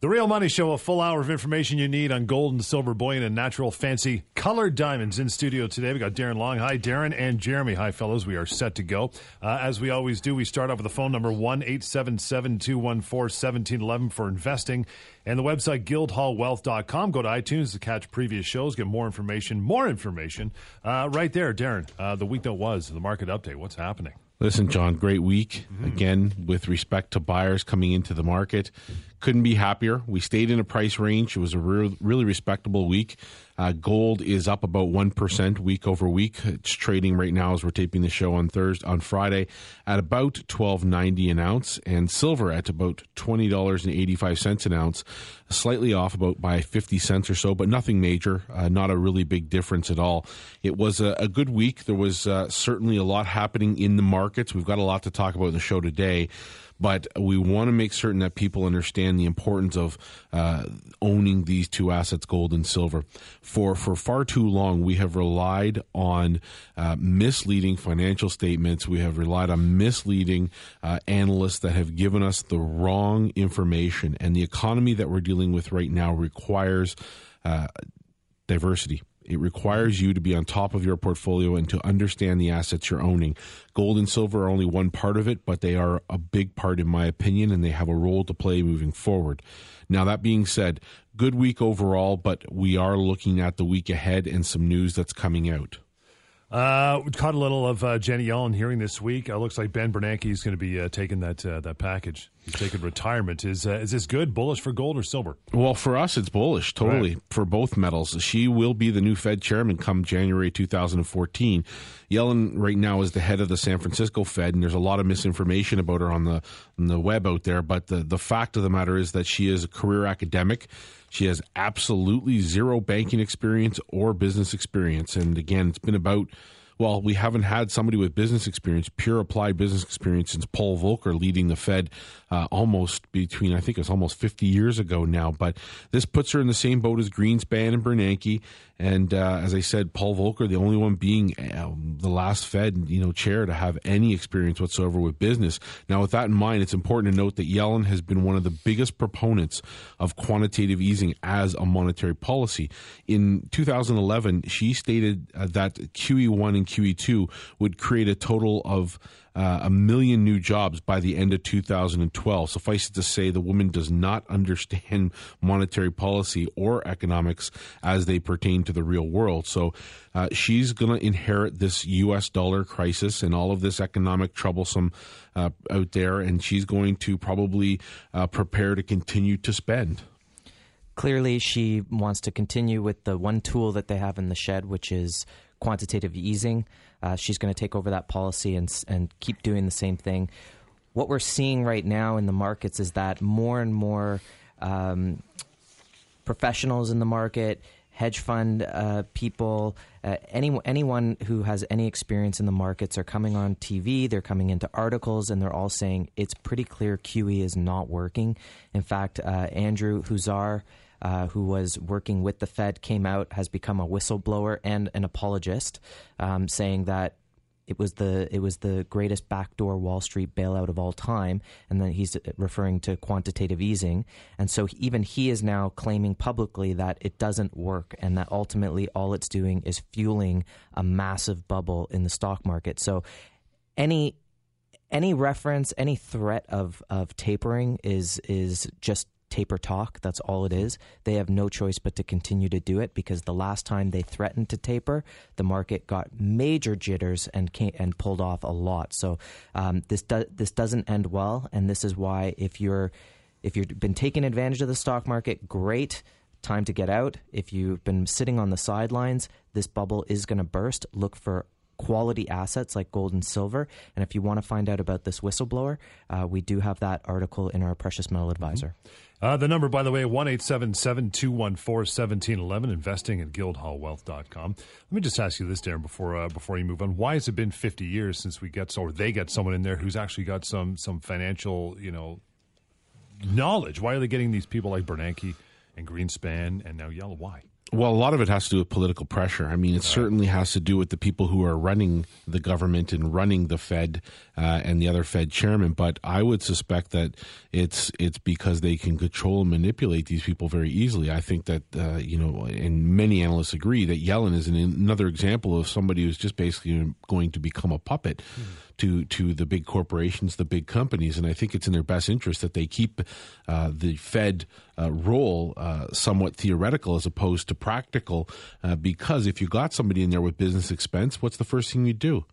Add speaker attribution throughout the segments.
Speaker 1: The Real Money Show, a full hour of information you need on gold and silver bullion and natural fancy colored diamonds in studio today. We got Darren Long. Hi, Darren and Jeremy. Hi, fellows. We are set to go. Uh, as we always do, we start off with the phone number 1 877 214 1711 for investing and the website guildhallwealth.com. Go to iTunes to catch previous shows, get more information, more information uh, right there. Darren, uh, the week that was, the market update. What's happening?
Speaker 2: Listen, John, great week mm-hmm. again with respect to buyers coming into the market. Couldn't be happier. We stayed in a price range. It was a re- really respectable week. Uh, gold is up about one percent week over week. It's trading right now as we're taping the show on Thursday, on Friday, at about twelve ninety an ounce, and silver at about twenty dollars and eighty five cents an ounce, slightly off about by fifty cents or so, but nothing major. Uh, not a really big difference at all. It was a, a good week. There was uh, certainly a lot happening in the markets. We've got a lot to talk about in the show today but we want to make certain that people understand the importance of uh, owning these two assets, gold and silver. For for far too long, we have relied on uh, misleading financial statements. We have relied on misleading uh, analysts that have given us the wrong information, and the economy that we're dealing with right now requires uh, diversity. It requires you to be on top of your portfolio and to understand the assets you're owning. Gold and silver are only one part of it, but they are a big part, in my opinion, and they have a role to play moving forward. Now, that being said, good week overall, but we are looking at the week ahead and some news that's coming out.
Speaker 1: Uh, we caught a little of uh, Janet Yellen hearing this week. Uh, looks like Ben Bernanke is going to be uh, taking that uh, that package. He's taking retirement. Is uh, is this good? Bullish for gold or silver?
Speaker 2: Well, for us, it's bullish. Totally right. for both metals. She will be the new Fed chairman come January 2014. Yellen right now is the head of the San Francisco Fed, and there's a lot of misinformation about her on the on the web out there. But the the fact of the matter is that she is a career academic. She has absolutely zero banking experience or business experience. And again, it's been about well, we haven't had somebody with business experience, pure applied business experience, since Paul Volcker leading the Fed uh, almost between, I think it's almost 50 years ago now. But this puts her in the same boat as Greenspan and Bernanke. And uh, as I said, Paul Volcker, the only one being um, the last Fed, you know, chair to have any experience whatsoever with business. Now, with that in mind, it's important to note that Yellen has been one of the biggest proponents of quantitative easing as a monetary policy. In 2011, she stated uh, that QE1 and QE2 would create a total of uh, a million new jobs by the end of 2012. Suffice it to say, the woman does not understand monetary policy or economics as they pertain to the real world. So uh, she's going to inherit this U.S. dollar crisis and all of this economic troublesome uh, out there, and she's going to probably uh, prepare to continue to spend
Speaker 3: clearly she wants to continue with the one tool that they have in the shed, which is quantitative easing. Uh, she's going to take over that policy and and keep doing the same thing. What we're seeing right now in the markets is that more and more um, professionals in the market, hedge fund uh, people, uh, any, anyone who has any experience in the markets are coming on TV, they're coming into articles, and they're all saying it's pretty clear QE is not working. In fact, uh, Andrew Huszar uh, who was working with the Fed, came out, has become a whistleblower and an apologist, um, saying that it was the it was the greatest backdoor Wall Street bailout of all time, and then he's referring to quantitative easing, and so even he is now claiming publicly that it doesn't work, and that ultimately all it's doing is fueling a massive bubble in the stock market. So any any reference, any threat of of tapering is is just taper talk. That's all it is. They have no choice but to continue to do it because the last time they threatened to taper, the market got major jitters and came, and pulled off a lot. So um, this do, this doesn't end well, and this is why if you're if you've been taking advantage of the stock market, great. Time to get out. If you've been sitting on the sidelines, this bubble is going to burst. Look for quality assets like gold and silver. And if you want to find out about this whistleblower, uh, we do have that article in our Precious Metal Advisor.
Speaker 1: Mm-hmm. Uh, the number, by the way, one eight seven seven two one four seventeen eleven. investing at guildhallwealth.com. Let me just ask you this, Darren, before uh, before you move on. Why has it been 50 years since we get, or they get someone in there who's actually got some some financial, you know, knowledge? Why are they getting these people like Bernanke and Greenspan and now Yellen? Why?
Speaker 2: Well, a lot of it has to do with political pressure. I mean, it certainly has to do with the people who are running the government and running the Fed uh, and the other Fed chairman. But I would suspect that it's it's because they can control and manipulate these people very easily. I think that uh, you know, and many analysts agree that Yellen is an, another example of somebody who's just basically going to become a puppet. Mm-hmm to to the big corporations, the big companies, and I think it's in their best interest that they keep uh, the Fed uh, role uh, somewhat theoretical as opposed to practical. Uh, because if you got somebody in there with business expense, what's the first thing you do?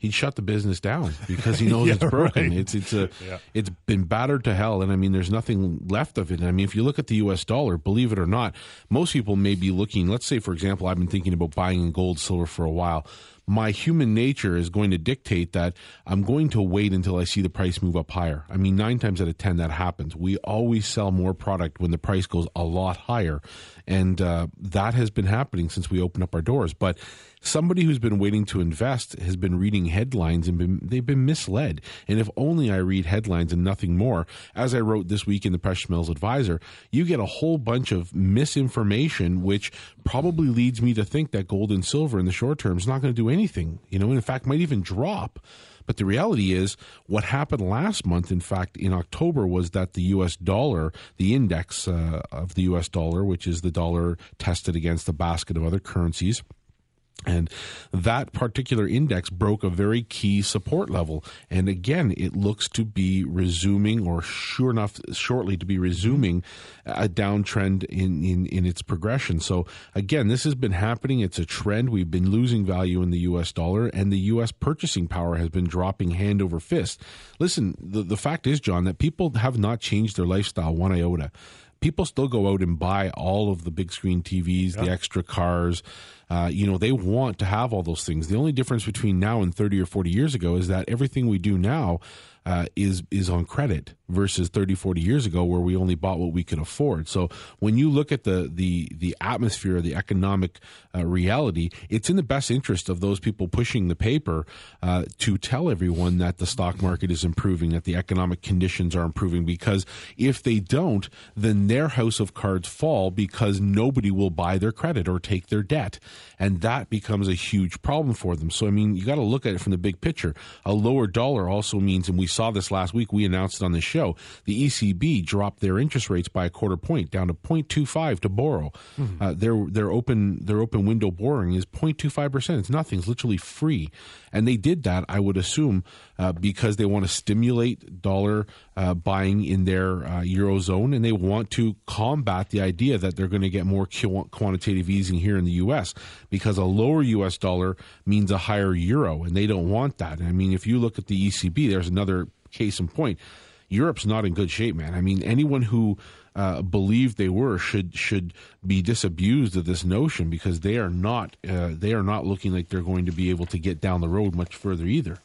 Speaker 2: he'd shut the business down because he knows yeah, it's broken. Right. It's it's a yeah. it's been battered to hell, and I mean, there's nothing left of it. I mean, if you look at the U.S. dollar, believe it or not, most people may be looking. Let's say, for example, I've been thinking about buying in gold, silver for a while my human nature is going to dictate that I'm going to wait until I see the price move up higher. I mean, nine times out of 10, that happens. We always sell more product when the price goes a lot higher. And uh, that has been happening since we opened up our doors. But somebody who's been waiting to invest has been reading headlines and been, they've been misled. And if only I read headlines and nothing more, as I wrote this week in the Precious Metals Advisor, you get a whole bunch of misinformation, which probably leads me to think that gold and silver in the short term is not going to do anything, you know, and in fact might even drop. But the reality is, what happened last month, in fact, in October, was that the U.S. dollar, the index uh, of the U.S. dollar, which is the dollar tested against a basket of other currencies, and that particular index broke a very key support level. And again, it looks to be resuming, or sure enough, shortly to be resuming a downtrend in, in, in its progression. So again, this has been happening. It's a trend. We've been losing value in the US dollar, and the US purchasing power has been dropping hand over fist. Listen, the, the fact is, John, that people have not changed their lifestyle one iota people still go out and buy all of the big screen TVs, yeah. the extra cars, uh, you know, they want to have all those things. The only difference between now and 30 or 40 years ago is that everything we do now uh, is is on credit versus 30 40 years ago where we only bought what we could afford. So when you look at the the the atmosphere the economic uh, reality it's in the best interest of those people pushing the paper uh, to tell everyone that the stock market is improving that the economic conditions are improving because if they don't then their house of cards fall because nobody will buy their credit or take their debt. And that becomes a huge problem for them. So i mean you got to look at it from the big picture. A lower dollar also means and we saw this last week. We announced it on the show. The ECB dropped their interest rates by a quarter point down to 0.25 to borrow. Mm-hmm. Uh, their their open their open window borrowing is 0.25 percent. It's nothing. It's literally free. And they did that, I would assume, uh, because they want to stimulate dollar uh, buying in their uh, eurozone, and they want to combat the idea that they're going to get more quantitative easing here in the U.S. Because a lower U.S. dollar means a higher euro, and they don't want that. I mean, if you look at the ECB, there's another case in point. Europe's not in good shape, man. I mean, anyone who uh, believed they were should should be disabused of this notion because they are not uh, they are not looking like they're going to be able to get down the road much further either.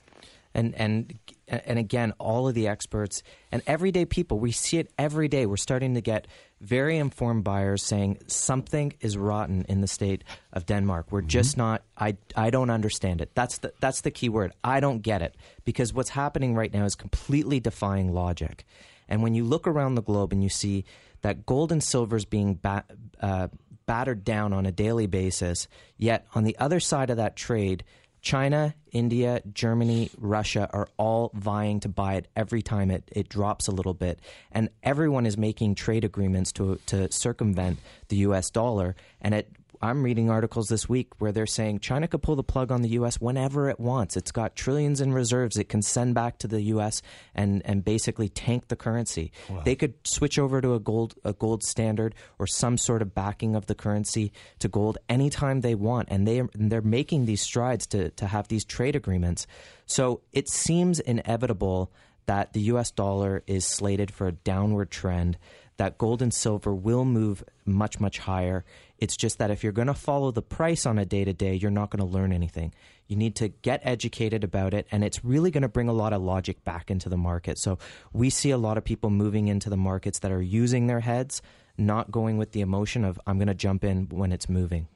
Speaker 3: And and and again, all of the experts and everyday people, we see it every day. We're starting to get very informed buyers saying something is rotten in the state of Denmark. We're mm-hmm. just not. I I don't understand it. That's the that's the key word. I don't get it because what's happening right now is completely defying logic. And when you look around the globe and you see that gold and silver is being ba- uh, battered down on a daily basis, yet on the other side of that trade China, India, Germany, Russia are all vying to buy it every time it, it drops a little bit. And everyone is making trade agreements to, to circumvent the US dollar. And it I'm reading articles this week where they're saying China could pull the plug on the U.S. whenever it wants. It's got trillions in reserves it can send back to the U.S. and and basically tank the currency. Wow. They could switch over to a gold a gold standard or some sort of backing of the currency to gold anytime they want, and they and they're making these strides to to have these trade agreements. So it seems inevitable that the U.S. dollar is slated for a downward trend. That gold and silver will move much much higher it's just that if you're going to follow the price on a day to day, you're not going to learn anything. You need to get educated about it, and it's really going to bring a lot of logic back into the market. So we see a lot of people moving into the markets that are using their heads, not going with the emotion of I'm going to jump in when it's moving.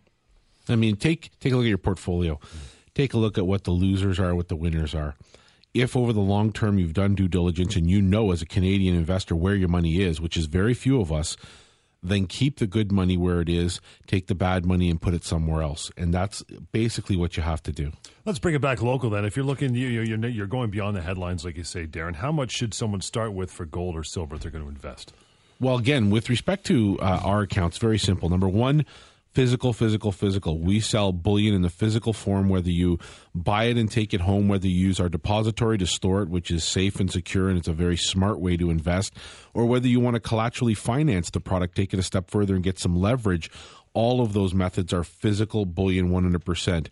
Speaker 2: I mean, take take a look at your portfolio. Take a look at what the losers are, what the winners are. If over the long term you've done due diligence and you know as a Canadian investor where your money is, which is very few of us, then keep the good money where it is, take the bad money and put it somewhere else. And that's basically what you have to do.
Speaker 1: Let's bring it back local then. If you're looking, you, you're, you're going beyond the headlines, like you say, Darren, how much should someone start with for gold or silver if they're going to invest?
Speaker 2: Well, again, with respect to uh, our accounts, very simple. Number one, physical, physical, physical. We sell bullion in the physical form, whether you buy it and take it home, whether you use our depository to store it, which is safe and secure and it's a very smart way to invest, or whether you want to collaterally finance the product, take it a step further and get some leverage. All of those methods are physical bullion 100%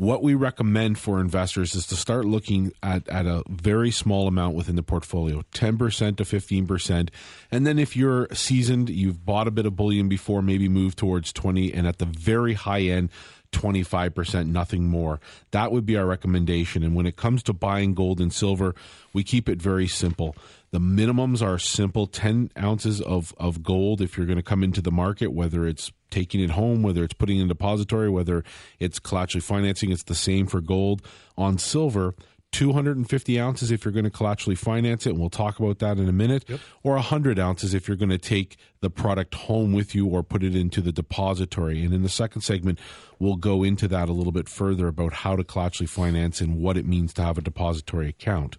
Speaker 2: what we recommend for investors is to start looking at, at a very small amount within the portfolio 10% to 15% and then if you're seasoned you've bought a bit of bullion before maybe move towards 20 and at the very high end 25%, nothing more. That would be our recommendation. And when it comes to buying gold and silver, we keep it very simple. The minimums are simple 10 ounces of, of gold if you're going to come into the market, whether it's taking it home, whether it's putting in a depository, whether it's collaterally financing, it's the same for gold. On silver, 250 ounces if you're going to collaterally finance it, and we'll talk about that in a minute, yep. or 100 ounces if you're going to take the product home with you or put it into the depository. And in the second segment, we'll go into that a little bit further about how to collaterally finance and what it means to have a depository account.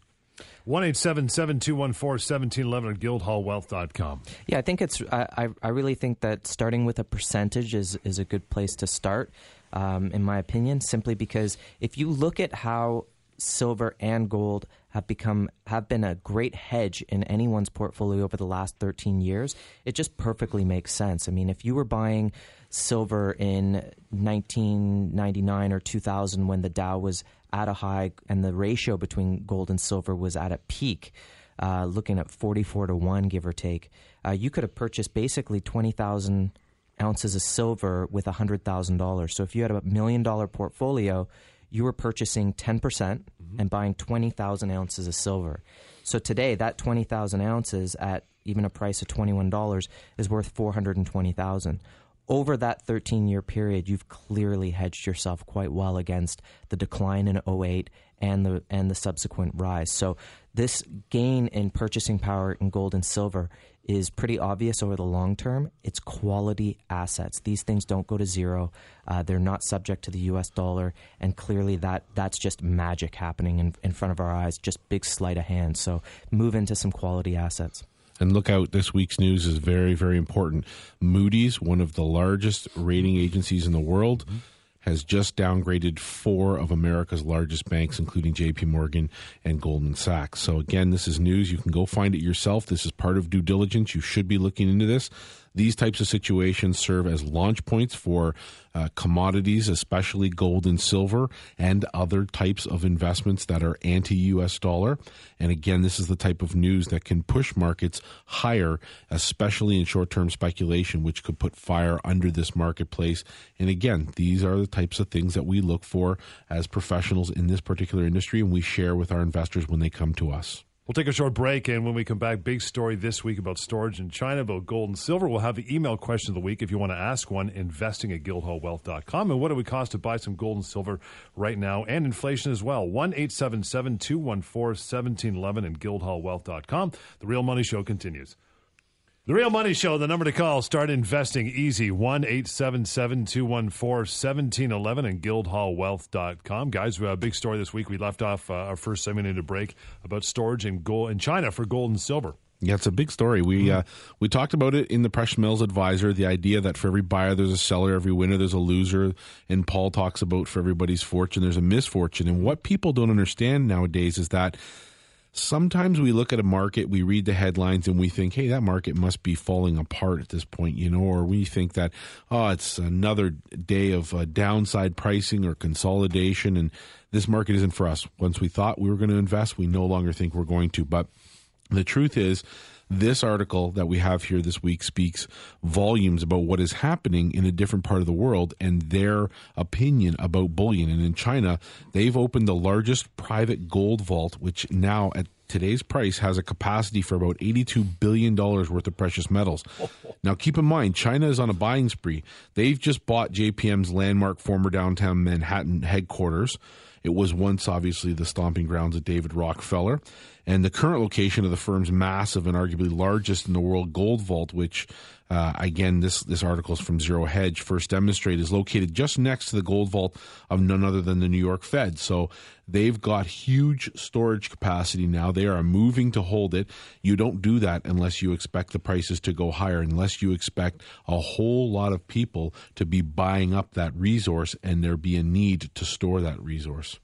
Speaker 1: One eight seven seven two one four seventeen eleven at guildhallwealth.com.
Speaker 3: Yeah, I think it's. I, I really think that starting with a percentage is is a good place to start, um, in my opinion. Simply because if you look at how silver and gold have become have been a great hedge in anyone's portfolio over the last 13 years it just perfectly makes sense i mean if you were buying silver in 1999 or 2000 when the dow was at a high and the ratio between gold and silver was at a peak, uh, looking at 44 to 1, give or take, uh, you could have purchased basically 20,000 ounces of silver with $100,000. So if you had a million dollar portfolio, you were purchasing 10% mm-hmm. and buying 20,000 ounces of silver. So today, that 20,000 ounces at even a price of $21 is worth 420,000 over that 13 year period, you've clearly hedged yourself quite well against the decline in 08 and the and the subsequent rise. So this gain in purchasing power in gold and silver is pretty obvious over the long term. It's quality assets. These things don't go to zero. Uh, they're not subject to the U.S. dollar, and clearly that that's just magic happening in, in front of our eyes. Just big sleight of hand. So move into some quality assets.
Speaker 2: And look out, this week's news is very, very important. Moody's, one of the largest rating agencies in the world, has just downgraded four of America's largest banks, including JP Morgan and Goldman Sachs. So, again, this is news. You can go find it yourself. This is part of due diligence. You should be looking into this. These types of situations serve as launch points for uh, commodities, especially gold and silver, and other types of investments that are anti US dollar. And again, this is the type of news that can push markets higher, especially in short term speculation, which could put fire under this marketplace. And again, these are the types of things that we look for as professionals in this particular industry, and we share with our investors when they come to us.
Speaker 1: We'll take a short break, and when we come back, big story this week about storage in China, about gold and silver. We'll have the email question of the week if you want to ask one, investing at guildhallwealth.com. And what do we cost to buy some gold and silver right now, and inflation as well? 1 877 214 1711 and guildhallwealth.com. The Real Money Show continues. The Real Money Show, the number to call. Start investing easy. 1 877 214 1711 and guildhallwealth.com. Guys, we have a big story this week. We left off uh, our first segment into break about storage in gold in China for gold and silver.
Speaker 2: Yeah, it's a big story. We mm-hmm. uh, we talked about it in the Precious Advisor. The idea that for every buyer there's a seller, every winner there's a loser, and Paul talks about for everybody's fortune there's a misfortune. And what people don't understand nowadays is that sometimes we look at a market, we read the headlines, and we think, hey, that market must be falling apart at this point, you know, or we think that, oh, it's another day of uh, downside pricing or consolidation, and this market isn't for us. Once we thought we were going to invest, we no longer think we're going to. But the truth is, this article that we have here this week speaks volumes about what is happening in a different part of the world and their opinion about bullion. And in China, they've opened the largest private gold vault, which now at today's price has a capacity for about $82 billion worth of precious metals. Now, keep in mind, China is on a buying spree. They've just bought JPM's landmark former downtown Manhattan headquarters. It was once obviously the stomping grounds of David Rockefeller. And the current location of the firm's massive and arguably largest in the world gold vault, which uh, again, this this article is from Zero Hedge. First demonstrated, is located just next to the gold vault of none other than the New York Fed. So they've got huge storage capacity now. They are moving to hold it. You don't do that unless you expect the prices to go higher, unless you expect a whole lot of people to be buying up that resource and there be a need to store that resource.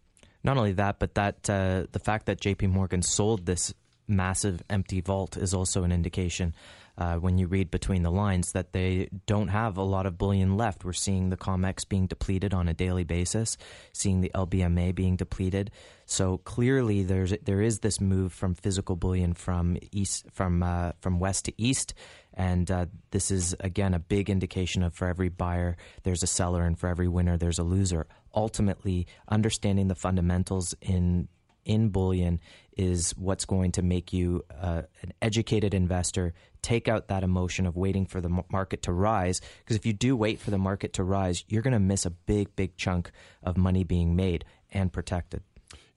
Speaker 3: Not only that, but that uh, the fact that J.P. Morgan sold this massive empty vault is also an indication uh, when you read between the lines that they don't have a lot of bullion left. We're seeing the COMEX being depleted on a daily basis, seeing the LBMA being depleted. So clearly, there's there is this move from physical bullion from east from uh, from west to east, and uh, this is again a big indication of for every buyer there's a seller, and for every winner there's a loser. Ultimately, understanding the fundamentals in in bullion is what's going to make you uh, an educated investor. Take out that emotion of waiting for the market to rise because if you do wait for the market to rise you're going to miss a big big chunk of money being made and protected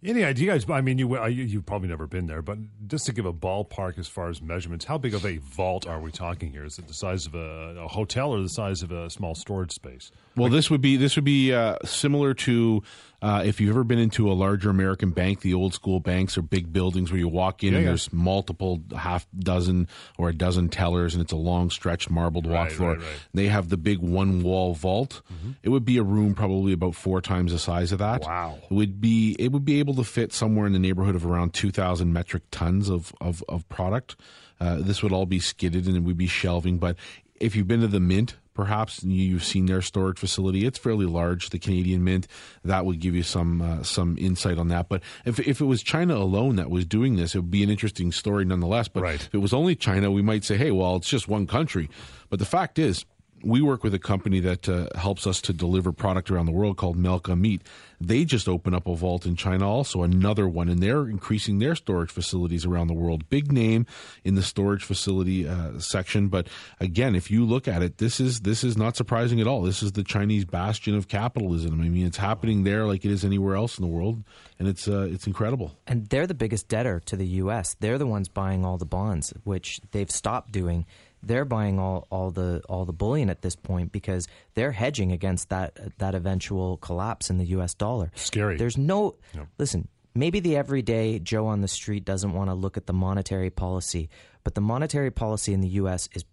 Speaker 1: any idea, guys? I mean, you, you have probably never been there, but just to give a ballpark as far as measurements, how big of a vault are we talking here? Is it the size of a, a hotel or the size of a small storage space?
Speaker 2: Well, like, this would be this would be uh, similar to uh, if you've ever been into a larger American bank, the old school banks are big buildings where you walk in
Speaker 1: yeah,
Speaker 2: and
Speaker 1: yeah.
Speaker 2: there's multiple half dozen or a dozen tellers, and it's a long stretched marbled
Speaker 1: right,
Speaker 2: walk floor.
Speaker 1: Right, right.
Speaker 2: They have the big one wall vault. Mm-hmm. It would be a room probably about four times the size of that.
Speaker 1: Wow!
Speaker 2: It would be it would be able to fit somewhere in the neighborhood of around two thousand metric tons of of, of product. Uh, this would all be skidded and it would be shelving, but if you've been to the Mint, perhaps you've seen their storage facility. It's fairly large, the Canadian Mint. That would give you some uh, some insight on that. But if if it was China alone that was doing this, it would be an interesting story nonetheless. But
Speaker 1: right.
Speaker 2: if it was only China, we might say, hey, well, it's just one country. But the fact is, we work with a company that uh, helps us to deliver product around the world called Malca-Amit. They just opened up a vault in China, also another one, and they're increasing their storage facilities around the world. Big name in the storage facility uh, section, but again, if you look at it, this is this is not surprising at all. This is the Chinese bastion of capitalism. I mean, it's happening there like it is anywhere else in the world, and it's uh, it's incredible.
Speaker 3: And they're the biggest debtor to the U.S. They're the ones buying all the bonds, which they've stopped doing they're buying all, all the all the bullion at this point because they're hedging against that that eventual collapse in the U.S. dollar.
Speaker 1: Scary.
Speaker 3: There's no listen. Maybe the everyday Joe on the street doesn't want to look at the monetary policy, but the monetary policy in the U.S. is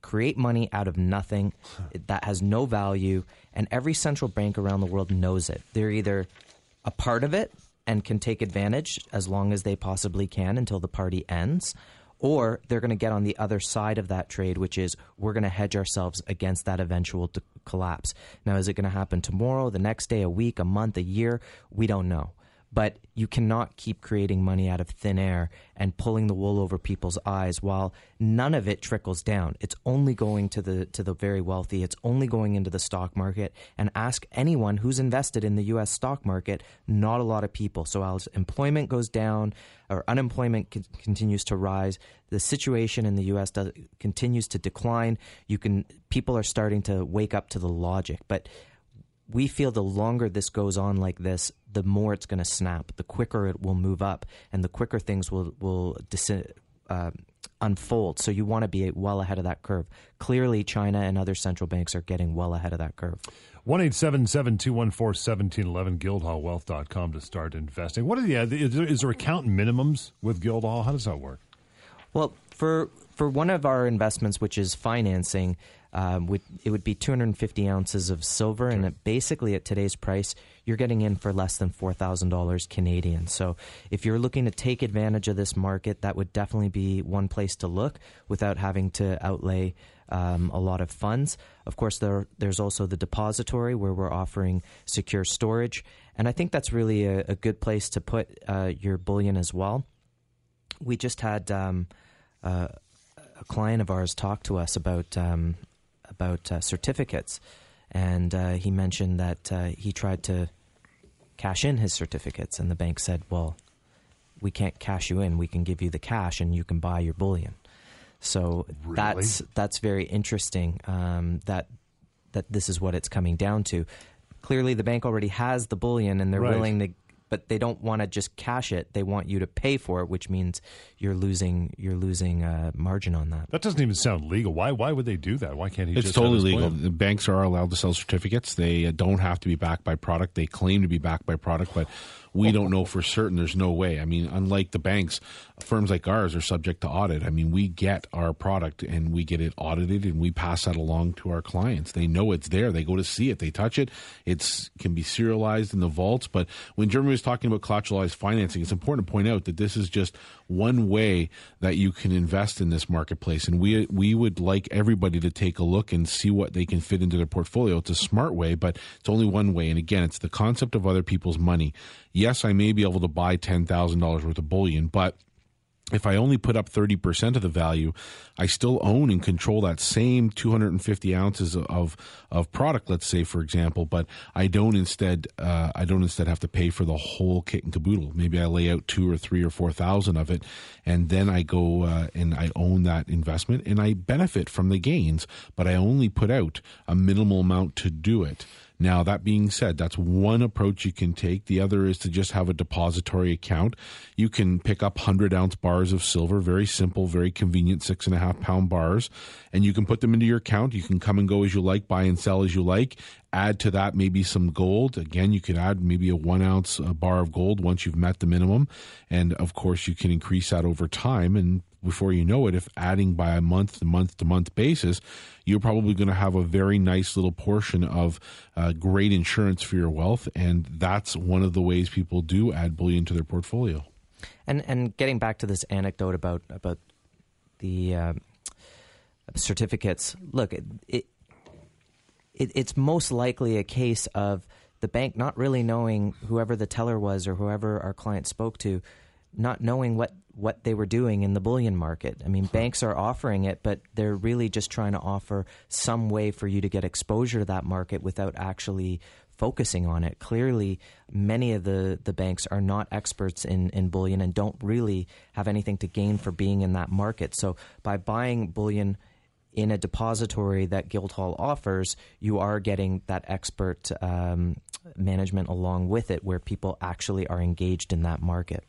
Speaker 3: create money out of nothing that has no value, and every central bank around the world knows it. They're either a part of it and can take advantage as long as they possibly can until the party ends or they're going to get on the other side of that trade, which is we're going to hedge ourselves against that eventual collapse. Now, is it going to happen tomorrow, the next day, a week, a month, a year? We don't know. But you cannot keep creating money out of thin air and pulling the wool over people's eyes while none of it trickles down. It's only going to the to the very wealthy. It's only going into the stock market. And ask anyone who's invested in the U.S. stock market. Not a lot of people. So as employment goes down or unemployment continues to rise, the situation in the U.S. Does, continues to decline. You can people are starting to wake up to the logic, but we feel the longer this goes on like this, the more it's going to snap, the quicker it will move up, and the quicker things will will dis- uh, unfold. So you want to be well ahead of that curve. Clearly, China and other central banks are getting well ahead of that curve.
Speaker 1: One eight seven seven two one four seventeen eleven guildhallwealth.com to start investing. What are the is there, is there account minimums with Guildhall? How does that work?
Speaker 3: Well, for for one of our investments, which is financing, um, would, it would be 250 ounces of silver, and it, basically at today's price, you're getting in for less than four thousand dollars Canadian. So, if you're looking to take advantage of this market, that would definitely be one place to look without having to outlay um, a lot of funds. Of course, there, there's also the depository where we're offering secure storage, and I think that's really a, a good place to put uh, your bullion as well. We just had. Um, uh, a client of ours talk to us about um, about uh, certificates, and uh, he mentioned that uh, he tried to cash in his certificates, and the bank said, "Well, we can't cash you in. We can give you the cash, and you can buy your bullion." So
Speaker 1: really?
Speaker 3: that's that's very interesting. Um, that that this is what it's coming down to. Clearly, the bank already has the bullion, and they're
Speaker 1: right.
Speaker 3: willing to but they don't want to just cash it. They want you to pay for it, which means you're losing you're losing uh, margin on that.
Speaker 1: That doesn't even sound legal. Why why would they do that? Why can't he?
Speaker 2: It's
Speaker 1: just
Speaker 2: totally legal. The banks are allowed to sell certificates. They uh, don't have to be backed by product. They claim to be backed by product, but we don't know for certain. There's no way. I mean, unlike the banks, firms like ours are subject to audit. I mean, we get our product and we get it audited and we pass that along to our clients. They know it's there. They go to see it. They touch it. It's can be serialized in the vaults. But when Jeremy was talking about collateralized financing, it's important to point out that this is just one way that you can invest in this marketplace. And we we would like everybody to take a look and see what they can fit into their portfolio. It's a smart way, but it's only one way. And again, it's the concept of other people's money. Yes, I may be able to buy ten thousand dollars worth of bullion, but if I only put up 30% of the value, I still own and control that same 250 ounces of, of product, let's say, for example, but I don't instead, uh, I don't instead have to pay for the whole kit and caboodle. Maybe I lay out two or three or 4,000 of it and then I go, uh, and I own that investment and I benefit from the gains, but I only put out a minimal amount to do it. Now, that being said, that's one approach you can take. The other is to just have a depository account. You can pick up 100 ounce bars of silver, very simple, very convenient, six and a half pound bars, and you can put them into your account. You can come and go as you like, buy and sell as you like. Add to that maybe some gold. Again, you could add maybe a one ounce uh, bar of gold once you've met the minimum. And of course, you can increase that over time. And before you know it, if adding by a month to month to month basis, you're probably going to have a very nice little portion of uh, great insurance for your wealth. And that's one of the ways people do add bullion to their portfolio.
Speaker 3: And and getting back to this anecdote about about the uh, certificates, look, it, it it's most likely a case of the bank not really knowing whoever the teller was or whoever our client spoke to, not knowing what what they were doing in the bullion market. I mean, banks are offering it, but they're really just trying to offer some way for you to get exposure to that market without actually focusing on it. Clearly, many of the, the banks are not experts in, in bullion and don't really have anything to gain for being in that market. So by buying bullion in a depository that Guildhall offers, you are getting that expert um, management along with it where people actually are engaged in that market.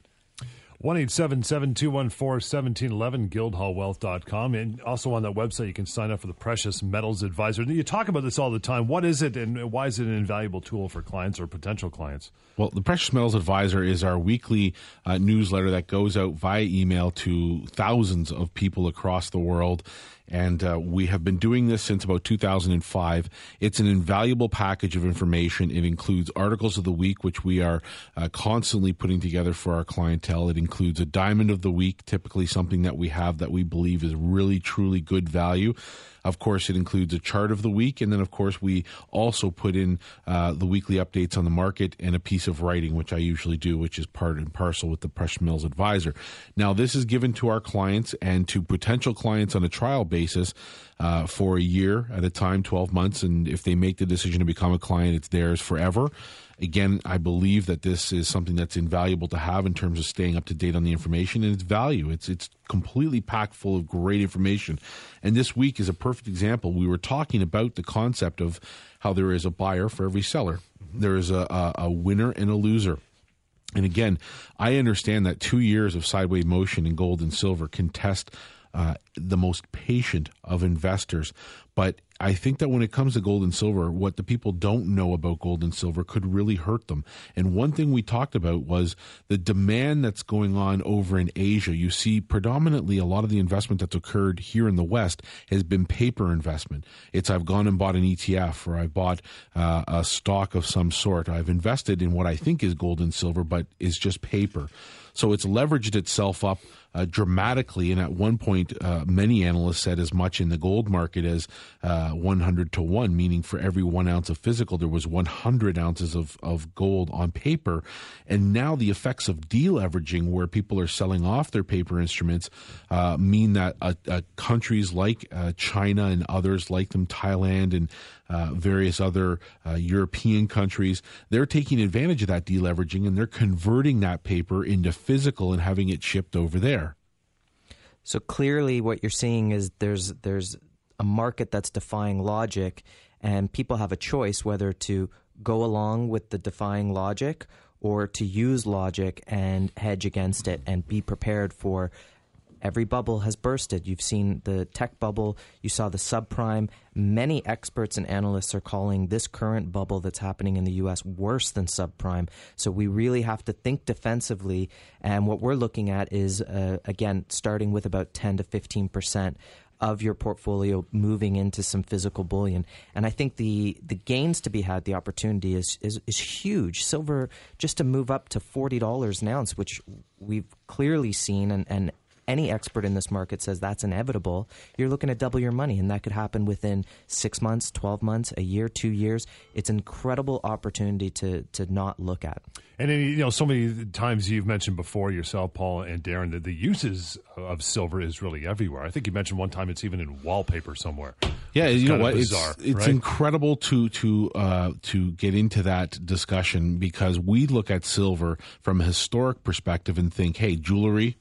Speaker 1: 1 1711 guildhallwealth.com. And also on that website, you can sign up for the Precious Metals Advisor. You talk about this all the time. What is it and why is it an invaluable tool for clients or potential clients?
Speaker 2: Well, the Precious Metals Advisor is our weekly uh, newsletter that goes out via email to thousands of people across the world. And uh, we have been doing this since about 2005. It's an invaluable package of information. It includes articles of the week, which we are uh, constantly putting together for our clientele. It includes a diamond of the week, typically something that we have that we believe is really, truly good value. Of course, it includes a chart of the week, and then of course we also put in uh, the weekly updates on the market and a piece of writing, which I usually do, which is part and parcel with the Precious Metals Advisor. Now, this is given to our clients and to potential clients on a trial basis uh, for a year at a time, twelve months, and if they make the decision to become a client, it's theirs forever. Again, I believe that this is something that's invaluable to have in terms of staying up to date on the information and its value. It's it's completely packed full of great information. And this week is a perfect example. We were talking about the concept of how there is a buyer for every seller. There is a, a, a winner and a loser. And again, I understand that two years of sideways motion in gold and silver can test uh, the most patient of investors. But I think that when it comes to gold and silver, what the people don't know about gold and silver could really hurt them. And one thing we talked about was the demand that's going on over in Asia. You see, predominantly a lot of the investment that's occurred here in the West has been paper investment. It's I've gone and bought an ETF or I've bought uh, a stock of some sort. I've invested in what I think is gold and silver, but is just paper. So it's leveraged itself up uh, dramatically. And at one point, uh, many analysts said as much in the gold market as uh, 100 to 1, meaning for every one ounce of physical, there was 100 ounces of, of gold on paper. And now the effects of deleveraging, where people are selling off their paper instruments, uh, mean that uh, uh, countries like China and others like them, Thailand and uh, various other uh, European countries, they're taking advantage of that deleveraging and they're converting that paper into physical and having it shipped over there.
Speaker 3: So clearly, what you're seeing is there's there's a market that's defying logic, and people have a choice whether to go along with the defying logic or to use logic and hedge against it and be prepared for every bubble has bursted. You've seen the tech bubble, you saw the subprime. Many experts and analysts are calling this current bubble that's happening in the US worse than subprime. So we really have to think defensively. And what we're looking at is, uh, again, starting with about 10 to 15% of your portfolio moving into some physical bullion. And I think the the gains to be had, the opportunity is is, is huge. Silver just to move up to forty dollars an ounce, which we've clearly seen and, and any expert in this market says that's inevitable, you're looking to double your money, and that could happen within six months, 12 months, a year, two years. It's an incredible opportunity to, to not look at.
Speaker 1: And then, you know, so many times you've mentioned before yourself, Paul and Darren, that the uses of silver is really everywhere. I think you mentioned one time it's even in wallpaper somewhere.
Speaker 2: Yeah,
Speaker 1: it's
Speaker 2: you know what?
Speaker 1: Bizarre,
Speaker 2: it's it's
Speaker 1: right?
Speaker 2: incredible to to uh, to get into that discussion because we look at silver from a historic perspective and think, hey, jewelry,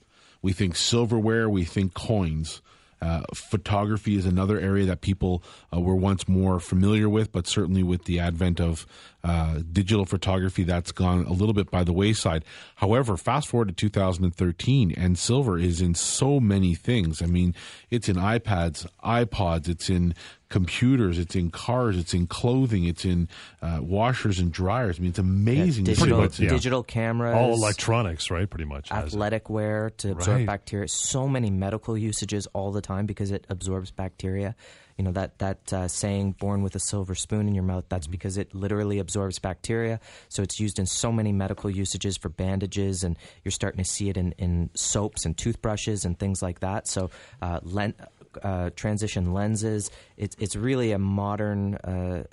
Speaker 2: we think silverware, we think coins. Uh, photography is another area that people uh, were once more familiar with, but certainly with the advent of uh, digital photography, that's gone a little bit by the wayside. However, fast forward to 2013, and silver is in so many things. I mean, it's in iPads, iPods, it's in computers, it's in cars, it's in clothing, it's in uh, washers and dryers. I mean, it's amazing.
Speaker 3: Yeah, digital,
Speaker 2: what's in.
Speaker 1: yeah.
Speaker 3: digital cameras,
Speaker 1: All electronics, right? Pretty much. has it.
Speaker 3: athletic wear to absorb
Speaker 1: Right.
Speaker 3: bacteria. So many medical usages all the time because it absorbs bacteria. You know that that uh, saying "born with a silver spoon in your mouth." That's because it literally absorbs bacteria. So it's used in so many medical usages for bandages, and you're starting to see it in, in soaps and toothbrushes and things like that. So uh, len- uh, transition lenses. It's it's really a modern. Uh,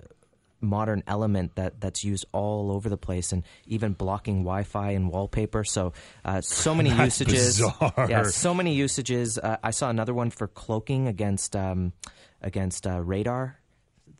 Speaker 3: modern element that that's used all over the place and even blocking Wi-Fi and wallpaper. So uh, so many
Speaker 1: That's
Speaker 3: usages.
Speaker 1: bizarre.
Speaker 3: Yeah, so many usages. Uh, I saw another one for cloaking against um, against uh, radar.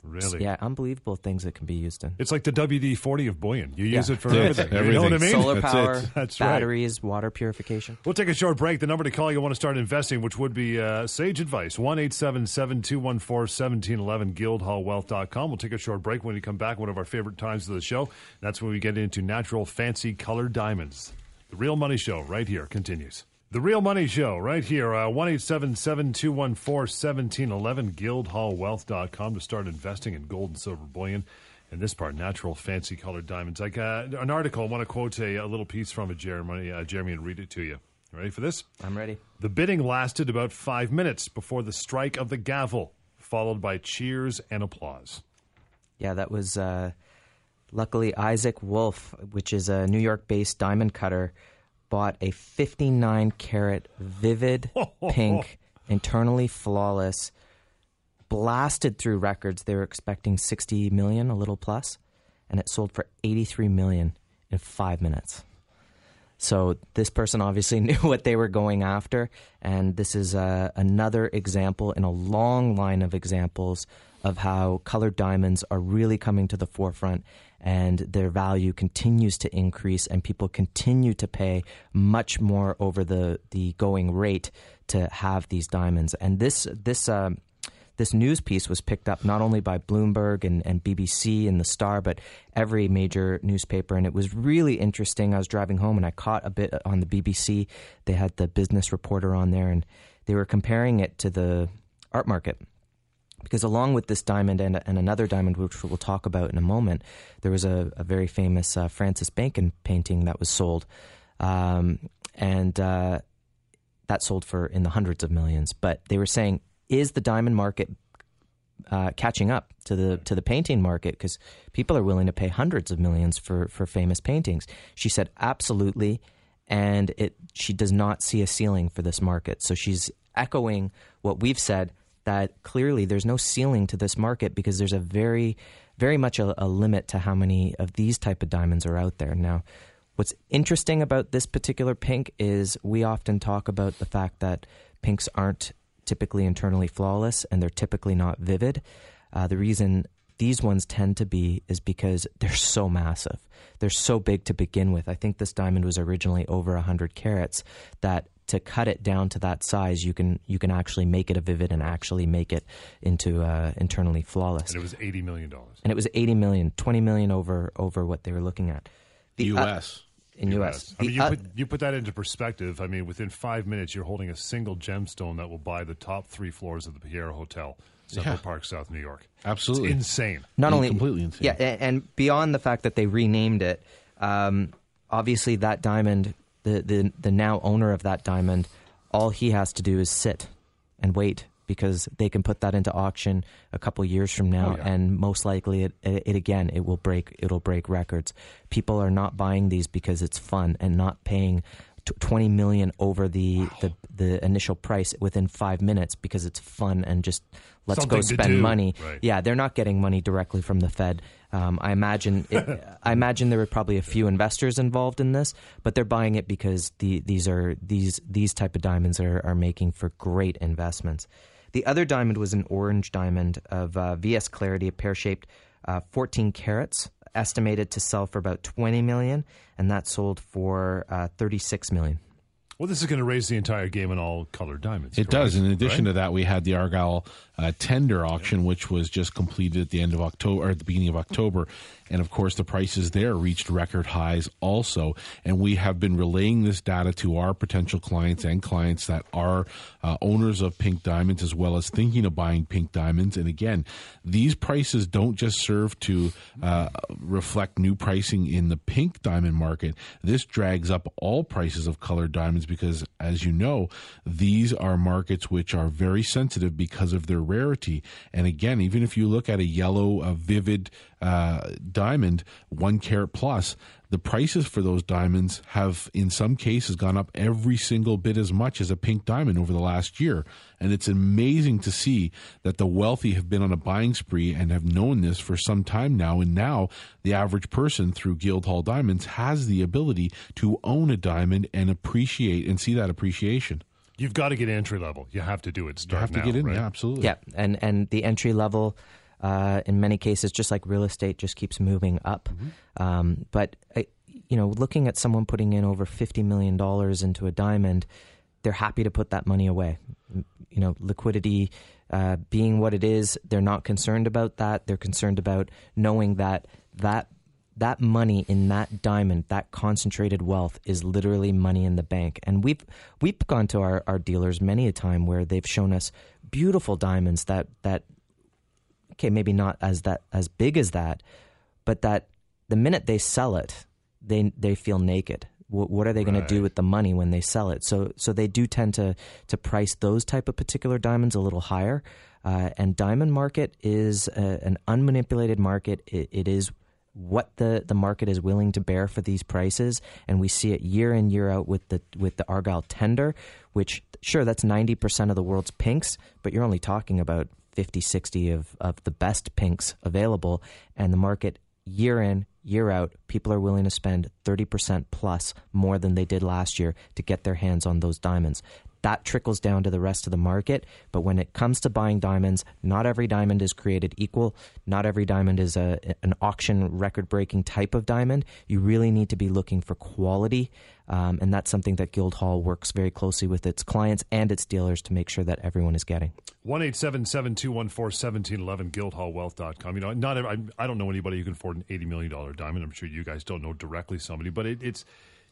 Speaker 1: Really?
Speaker 3: Yeah, unbelievable things it can be used in.
Speaker 1: It's like the WD 40 of bullion. You use
Speaker 3: Yeah.
Speaker 1: it for
Speaker 2: Yeah,
Speaker 1: everything. You know what I mean?
Speaker 3: Solar
Speaker 2: That's
Speaker 3: power,
Speaker 2: it.
Speaker 1: That's right.
Speaker 3: batteries, water purification.
Speaker 1: We'll take a short break. The number to call you want to start investing, which would be uh, Sage Advice, 1 877 214 1711, guildhallwealth.com. We'll take a short break. When we come back, one of our favorite times of the show, that's when we get into natural, fancy colored diamonds. The Real Money Show right here continues. The Real Money Show right here, uh, 1 877 214 1711, guildhallwealth.com to start investing in gold and silver bullion. And this part, natural, fancy colored diamonds. Like uh, an article, I want to quote a, a little piece from it, Jeremy, uh, Jeremy, and read it to you. Ready for this?
Speaker 3: I'm ready.
Speaker 1: The bidding lasted about five minutes before the strike of the gavel, followed by cheers and applause.
Speaker 3: Yeah, that was uh, luckily Isaac Wolf, which is a New York-based diamond cutter, bought a 59 carat vivid pink, internally flawless, blasted through records. They were expecting 60 million, a little plus, and it sold for 83 million in five minutes. So this person obviously knew what they were going after, and this is uh, another example in a long line of examples of how colored diamonds are really coming to the forefront, and their value continues to increase, and people continue to pay much more over the the going rate to have these diamonds. And this this. Um, this news piece was picked up not only by Bloomberg and, and BBC and The Star, but every major newspaper. And it was really interesting. I was driving home and I caught a bit on the BBC. They had the business reporter on there and they were comparing it to the art market. Because along with this diamond and, and another diamond, which we'll talk about in a moment, there was a, a very famous uh, Francis Bacon painting that was sold. Um, and uh, that sold for in the hundreds of millions. But they were saying, is the diamond market uh, catching up to the to the painting market? Because people are willing to pay hundreds of millions for for famous paintings. She said, absolutely, and it she does not see a ceiling for this market. So she's echoing what we've said that clearly there's no ceiling to this market because there's a very very much a, a limit to how many of these type of diamonds are out there now. What's interesting about this particular pink is we often talk about the fact that pinks aren't typically internally flawless and they're typically not vivid. Uh, the reason these ones tend to be is because they're so massive. They're so big to begin with. I think this diamond was originally over 100 carats that to cut it down to that size you can you can actually make it a vivid and actually make it into uh, internally flawless
Speaker 1: And it was $80 million.
Speaker 3: and it was 80 million 20 million over over what they were looking at The, uh,
Speaker 2: U.S.
Speaker 3: in U.S.
Speaker 1: I mean, you,
Speaker 3: oth-
Speaker 1: put, you put that into perspective. I mean, within five minutes, you're holding a single gemstone that will buy the top three floors of the Pierre Hotel, Central
Speaker 2: Yeah.
Speaker 1: Park, South New York.
Speaker 2: Absolutely.
Speaker 1: It's insane.
Speaker 3: not
Speaker 2: Yeah,
Speaker 3: only
Speaker 2: completely insane.
Speaker 3: Yeah, and beyond the fact that they renamed it, um, obviously that diamond, the, the the now owner of that diamond, all he has to do is sit and wait because they can put that into auction a couple years from now,
Speaker 1: Oh, yeah.
Speaker 3: and most likely it, it, it again it will break it'll break records. People are not buying these because it's fun and not paying. Tw- 20 million over the, the the initial price within five minutes because it's fun and just let's
Speaker 1: Something
Speaker 3: go spend money.
Speaker 1: Right.
Speaker 3: Yeah, they're not getting money directly from the Fed. Um, I imagine it, I imagine there were probably a few investors involved in this, but they're buying it because the, these are these these type of diamonds are, are making for great investments. The other diamond was an orange diamond of uh, VS Clarity, a pear shaped, uh, 14 carats, estimated to sell for about 20 million, and that sold for uh, 36 million.
Speaker 1: Well, this is going to raise the entire game in all colored diamonds.
Speaker 2: It
Speaker 1: correct?
Speaker 2: does. In addition
Speaker 1: Right?
Speaker 2: to that, we had the Argyle uh, tender auction, which was just completed at the end of October, or at the beginning of October, and of course, the prices there reached record highs also. And we have been relaying this data to our potential clients and clients that are uh, owners of pink diamonds, as well as thinking of buying pink diamonds. And again, these prices don't just serve to uh, reflect new pricing in the pink diamond market. This drags up all prices of colored diamonds because, as you know, these are markets which are very sensitive because of their rarity. And again, even if you look at a yellow, a vivid uh, diamond, one carat plus, the prices for those diamonds have, in some cases, gone up every single bit as much as a pink diamond over the last year. And it's amazing to see that the wealthy have been on a buying spree and have known this for some time now. And now the average person through Guildhall Diamonds has the ability to own a diamond and appreciate and see that appreciation.
Speaker 1: You've got to get entry level. You have to do it.
Speaker 2: You
Speaker 1: Start
Speaker 2: have to get in,
Speaker 1: right?
Speaker 2: yeah, absolutely.
Speaker 3: Yeah, and and the entry level, uh, in many cases, just like real estate, just keeps moving up. Um, but uh, you know, looking at someone putting in over fifty million dollars into a diamond, they're happy to put that money away. You know, liquidity uh, being what it is, they're not concerned about that. They're concerned about knowing that that that money in that diamond, that concentrated wealth, is literally money in the bank. And we've we've gone to our, our dealers many a time where they've shown us beautiful diamonds that that okay, maybe not as that as big as that, but that the minute they sell it, they they feel naked. What, what are they going to do with the money when they sell it? So so they do tend to to price those type of particular diamonds a little higher. Uh, and diamond market is a, an unmanipulated market. It, it is what the, the market is willing to bear for these prices, and we see it year in year out with the with the Argyle tender, which sure that's ninety percent of the world's pinks, but you're only talking about 50, 60 of, of the best pinks available, and the market year in, year out, people are willing to spend 30% plus more than they did last year to get their hands on those diamonds. That trickles down to the rest of the market, but when it comes to buying diamonds, not every diamond is created equal. Not every diamond is a an auction record breaking type of diamond. You really need to be looking for quality, um, and that's something that Guildhall works very closely with its clients and its dealers to make sure that everyone is getting.
Speaker 1: One eight seven seven two one four seventeen eleven guildhallwealth.com. You know, not I, I don't know anybody who can afford an eighty million dollar diamond. I'm sure you guys don't know directly somebody, but it, it's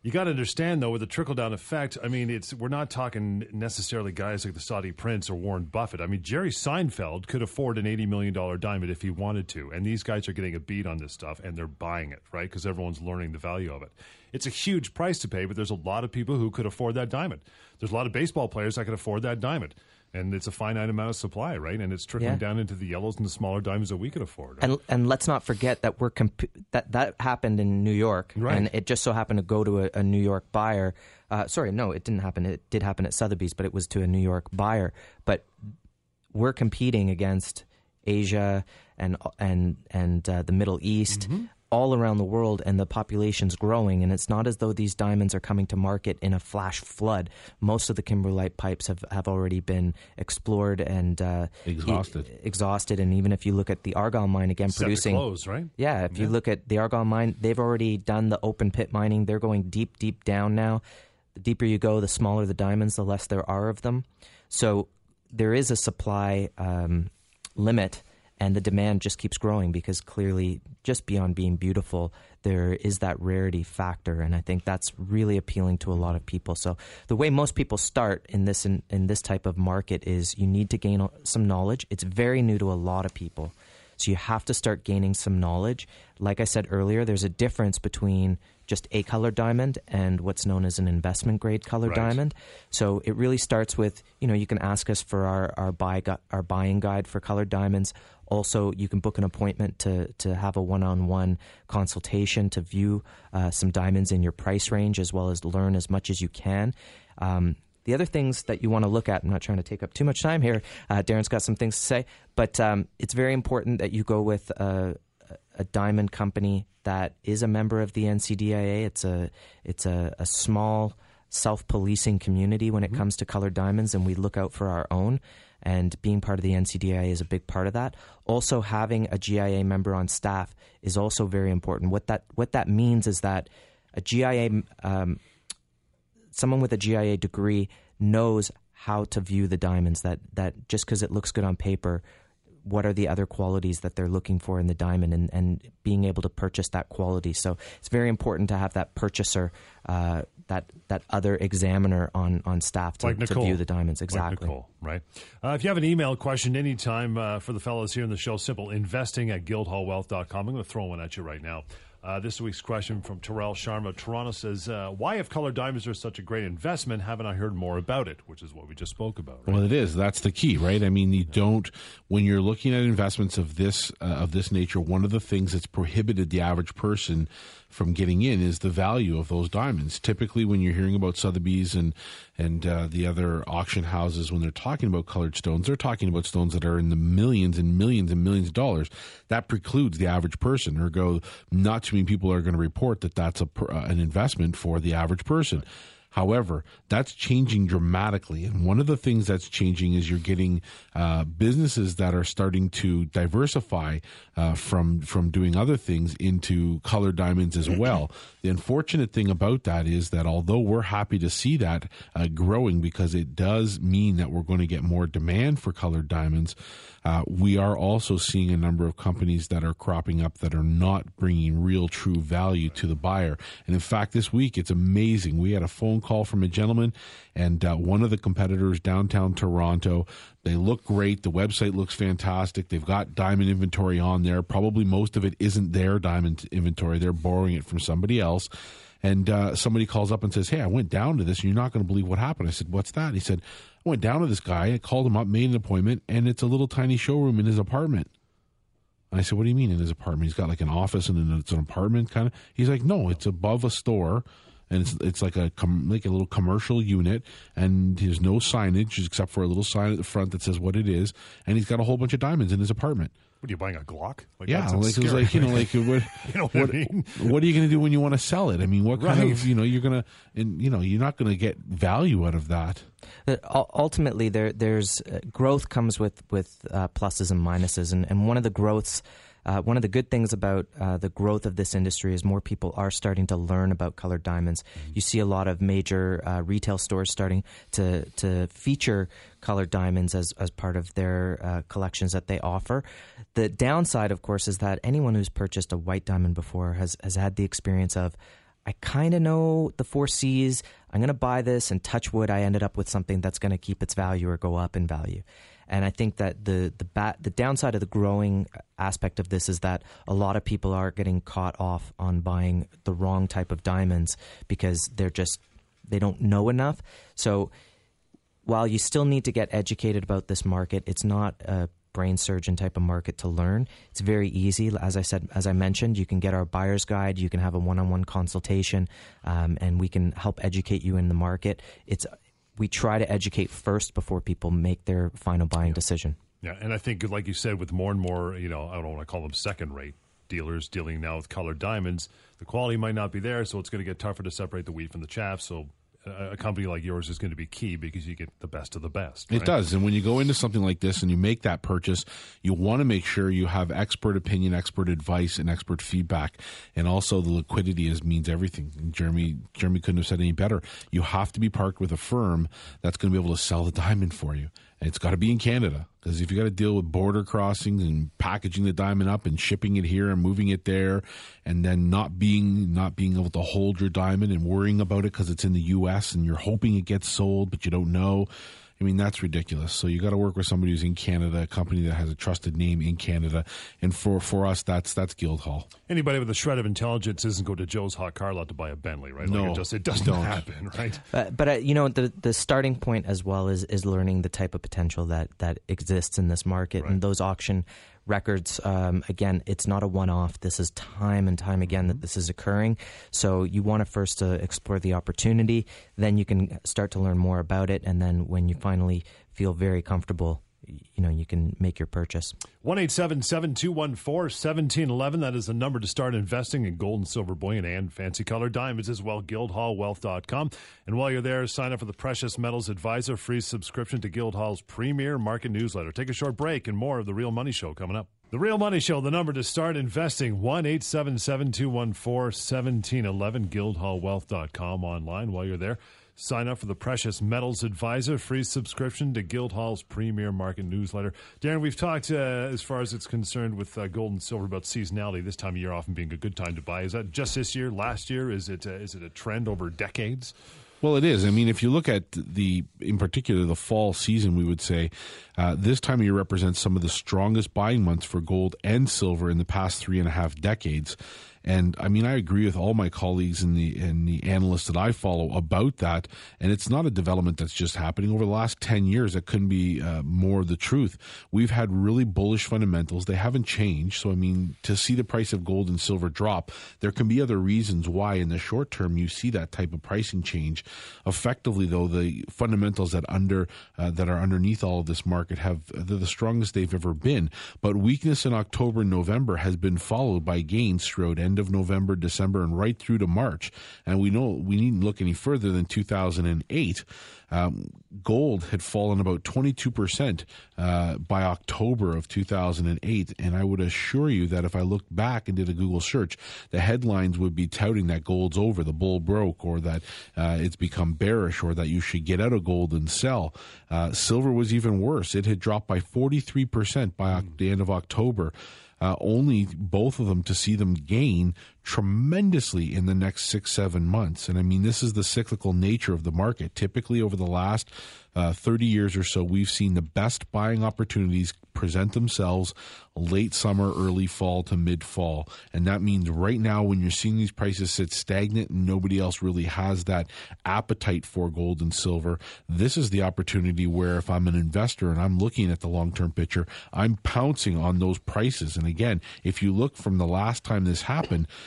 Speaker 1: you got to understand though with the trickle down effect. I mean, it's we're not talking necessarily guys like the Saudi Prince or Warren Buffett. I mean, Jerry Seinfeld could afford an eighty million dollar diamond if he wanted to, and these guys are getting a beat on this stuff and they're buying it right because everyone's learning the value of it. It's a huge price to pay, but there's a lot of people who could afford that diamond. There's a lot of baseball players that could afford that diamond. And it's a finite amount of supply, right? And it's trickling
Speaker 3: Yeah.
Speaker 1: down into the yellows and the smaller diamonds that we could afford. right?
Speaker 3: And and let's not forget that we're comp- that that happened in New York,
Speaker 1: Right.
Speaker 3: and it just so happened to go to a, a New York buyer. Uh, sorry, no, it didn't happen. It did happen at Sotheby's, but it was to a New York buyer. But we're competing against Asia and and and uh, the Middle East. All around the world, and the population's growing, and it's not as though these diamonds are coming to market in a flash flood. Most of the kimberlite pipes have, have already been explored and uh,
Speaker 2: Exhausted.
Speaker 3: e- exhausted, and even if you look at the Argyle mine again,
Speaker 1: Set
Speaker 3: producing
Speaker 1: close, right?
Speaker 3: yeah, if you look at the Argyle mine, they've already done the open pit mining. They're going deep, deep down now. The deeper you go, the smaller the diamonds, the less there are of them. So there is a supply um, limit, and the demand just keeps growing because clearly, just beyond being beautiful, there is that rarity factor, and I think that's really appealing to a lot of people. So the way most people start in this in, in this type of market is you need to gain some knowledge. It's very new to a lot of people. So you have to start gaining some knowledge. Like I said earlier, there's a difference between just a color diamond and what's known as an investment grade color right. diamond. So it really starts with you know you can ask us for our our buy our buying guide for colored diamonds. Also, you can book an appointment to to have a one on one consultation to view uh, some diamonds in your price range as well as learn as much as you can. Um, the other things that you want to look at, I'm not trying to take up too much time here. Uh, Darren's got some things to say, but um, it's very important that you go with a, a diamond company that is a member of the NCDIA. It's a it's a, a small self policing community when it mm-hmm. comes to colored diamonds, and we look out for our own. And being part of the NCDIA is a big part of that. Also, having a GIA member on staff is also very important. What that what that means is that a GIA, um, someone with a GIA degree, knows how to view the diamonds. That that just because it looks good on paper what are the other qualities that they're looking for in the diamond and, and being able to purchase that quality. So it's very important to have that purchaser, uh, that that other examiner on, on staff to,
Speaker 1: like
Speaker 3: to view the diamonds. Exactly.
Speaker 1: Like Nicole, right? Uh, if you have an email question anytime uh, for the fellows here in the show, simple investing at guildhallwealth.com. I'm going to throw one at you right now. Uh, this week's question from Terrell Sharma. Toronto says, uh, Why, if colored diamonds are such a great investment, haven't I heard more about it? Which is what we just spoke about.
Speaker 2: Right? Well, it is. That's the key, right? I mean, you don't, when you're looking at investments of this, uh, of this nature, one of the things that's prohibited the average person from getting in is the value of those diamonds. Typically, when you're hearing about Sotheby's and and uh, the other auction houses, when they're talking about colored stones, they're talking about stones that are in the millions and millions and millions of dollars. That precludes the average person, or go not too many people are going to report that that's a uh, an investment for the average person. Right. However, that's changing dramatically. And one of the things that's changing is you're getting uh, businesses that are starting to diversify uh, from from doing other things into colored diamonds as well. the unfortunate thing about that is that although we're happy to see that uh, growing because it does mean that we're going to get more demand for colored diamonds, uh, we are also seeing a number of companies that are cropping up that are not bringing real true value to the buyer. And in fact, this week it's amazing. We had a phone call from a gentleman and uh, one of the competitors downtown Toronto. They look great. The website looks fantastic. They've got diamond inventory on there. Probably most of it isn't their diamond inventory. They're borrowing it from somebody else. And uh, somebody calls up and says, Hey, I went down to this and you're not going to believe what happened. I said, What's that? He said, I went down to this guy, I called him up, made an appointment, and it's a little tiny showroom in his apartment. And I said, What do you mean in his apartment? He's got like an office and then it's an apartment kind of. He's like, No, it's above a store. And it's it's like a like a little commercial unit, and there's no signage except for a little sign at the front that says what it is, and he's got a whole bunch of diamonds in his apartment.
Speaker 1: What are you buying a Glock?
Speaker 2: Like, yeah, like it was like you know, like what, you know what, what, I mean? what, are you going to do when you want to sell it? I mean, what kind right. of you know you're going to and you know you're not going to get value out of that.
Speaker 3: Uh, ultimately, there there's uh, growth comes with with uh, pluses and minuses, and, and one of the growths uh, one of the good things about uh, the growth of this industry is more people are starting to learn about colored diamonds. Mm-hmm. You see a lot of major uh, retail stores starting to to feature colored diamonds as as part of their uh, collections that they offer. The downside, of course, is that anyone who's purchased a white diamond before has has had the experience of I kind of know the four C's. I'm going to buy this and touch wood. I ended up with something that's going to keep its value or go up in value. And I think that the the bat, the downside of the growing aspect of this is that a lot of people are getting caught off on buying the wrong type of diamonds because they're just they don't know enough. So while you still need to get educated about this market, it's not a brain surgeon type of market to learn. It's very easy. As I said, as I mentioned, you can get our buyer's guide. You can have a one-on-one consultation, um, and we can help educate you in the market. It's we try to educate first before people make their final buying
Speaker 1: yeah.
Speaker 3: decision.
Speaker 1: Yeah, and I think, like you said, with more and more, you know, I don't want to call them second rate dealers dealing now with colored diamonds, the quality might not be there, so it's going to get tougher to separate the wheat from the chaff. So a company like yours is going to be key because you get the best of the best.
Speaker 2: Right? It does. And when you go into something like this and you make that purchase, you want to make sure you have expert opinion, expert advice, and expert feedback. And also the liquidity is means everything. And Jeremy Jeremy couldn't have said any better. You have to be parked with a firm that's going to be able to sell the diamond for you. It's got to be in Canada because if you got to deal with border crossings and packaging the diamond up and shipping it here and moving it there, and then not being not being able to hold your diamond and worrying about it because it's in the U.S. and you're hoping it gets sold but you don't know. I mean, that's ridiculous. So you got to work with somebody who's in Canada, a company that has a trusted name in Canada, and for for us, that's that's Guildhall.
Speaker 1: Anybody with a shred of intelligence isn't go to Joe's Hot Car Lot to buy a Bentley, right?
Speaker 2: No,
Speaker 1: like it just it doesn't
Speaker 2: don't.
Speaker 1: happen, right?
Speaker 3: But, but uh, you know the the starting point as well is is learning the type of potential that that exists in this market
Speaker 1: Right.
Speaker 3: and those auction records. Um, again, it's not a one off. This is time and time again that this is occurring. So you want to first uh, explore the opportunity, then you can start to learn more about it, and then when you finally feel very comfortable, you know you can make your purchase.
Speaker 1: 1 214 1711. That is the number to start investing in gold and silver bullion and fancy color diamonds as well. Guildhallwealth.com. And while you're there, sign up for the Precious Metals Advisor free subscription to Guildhall's premier market newsletter. Take a short break and more of The Real Money Show coming up. The Real Money Show, the number to start investing 1 877 214 1711. Guildhallwealth.com online while you're there. Sign up for the Precious Metals Advisor free subscription to Guildhall's premier market newsletter. Darren, we've talked uh, as far as it's concerned with uh, gold and silver about seasonality this time of year often being a good time to buy. Is that just this year, last year? Is it uh, is it a trend over decades?
Speaker 2: Well, it is. I mean, if you look at the, in particular, the fall season, we would say uh, this time of year represents some of the strongest buying months for gold and silver in the past three and a half decades. And I mean, I agree with all my colleagues and the and the analysts that I follow about that. And it's not a development that's just happening over the last ten years. That couldn't be uh, more the truth. We've had really bullish fundamentals. They haven't changed. So I mean, to see the price of gold and silver drop, there can be other reasons why in the short term you see that type of pricing change. Effectively, though, the fundamentals that under uh, that are underneath all of this market have the strongest they've ever been. But weakness in October and November has been followed by gains throughout end of November, December, and right through to March. And we know we needn't look any further than 2008. Um, gold had fallen about 22% uh, by October of 2008. And I would assure you that if I looked back and did a Google search, the headlines would be touting that gold's over, the bull broke, or that uh, it's become bearish, or that you should get out of gold and sell. Uh, silver was even worse. It had dropped by 43% by Oc- the end of October. Uh, only both of them to see them gain tremendously in the next six, seven months. And I mean, this is the cyclical nature of the market. Typically, over the last uh, 30 years or so, we've seen the best buying opportunities present themselves late summer, early fall to mid fall. And that means right now, when you're seeing these prices sit stagnant and nobody else really has that appetite for gold and silver, this is the opportunity where if I'm an investor and I'm looking at the long term picture, I'm pouncing on those prices. And again, if you look from the last time this happened,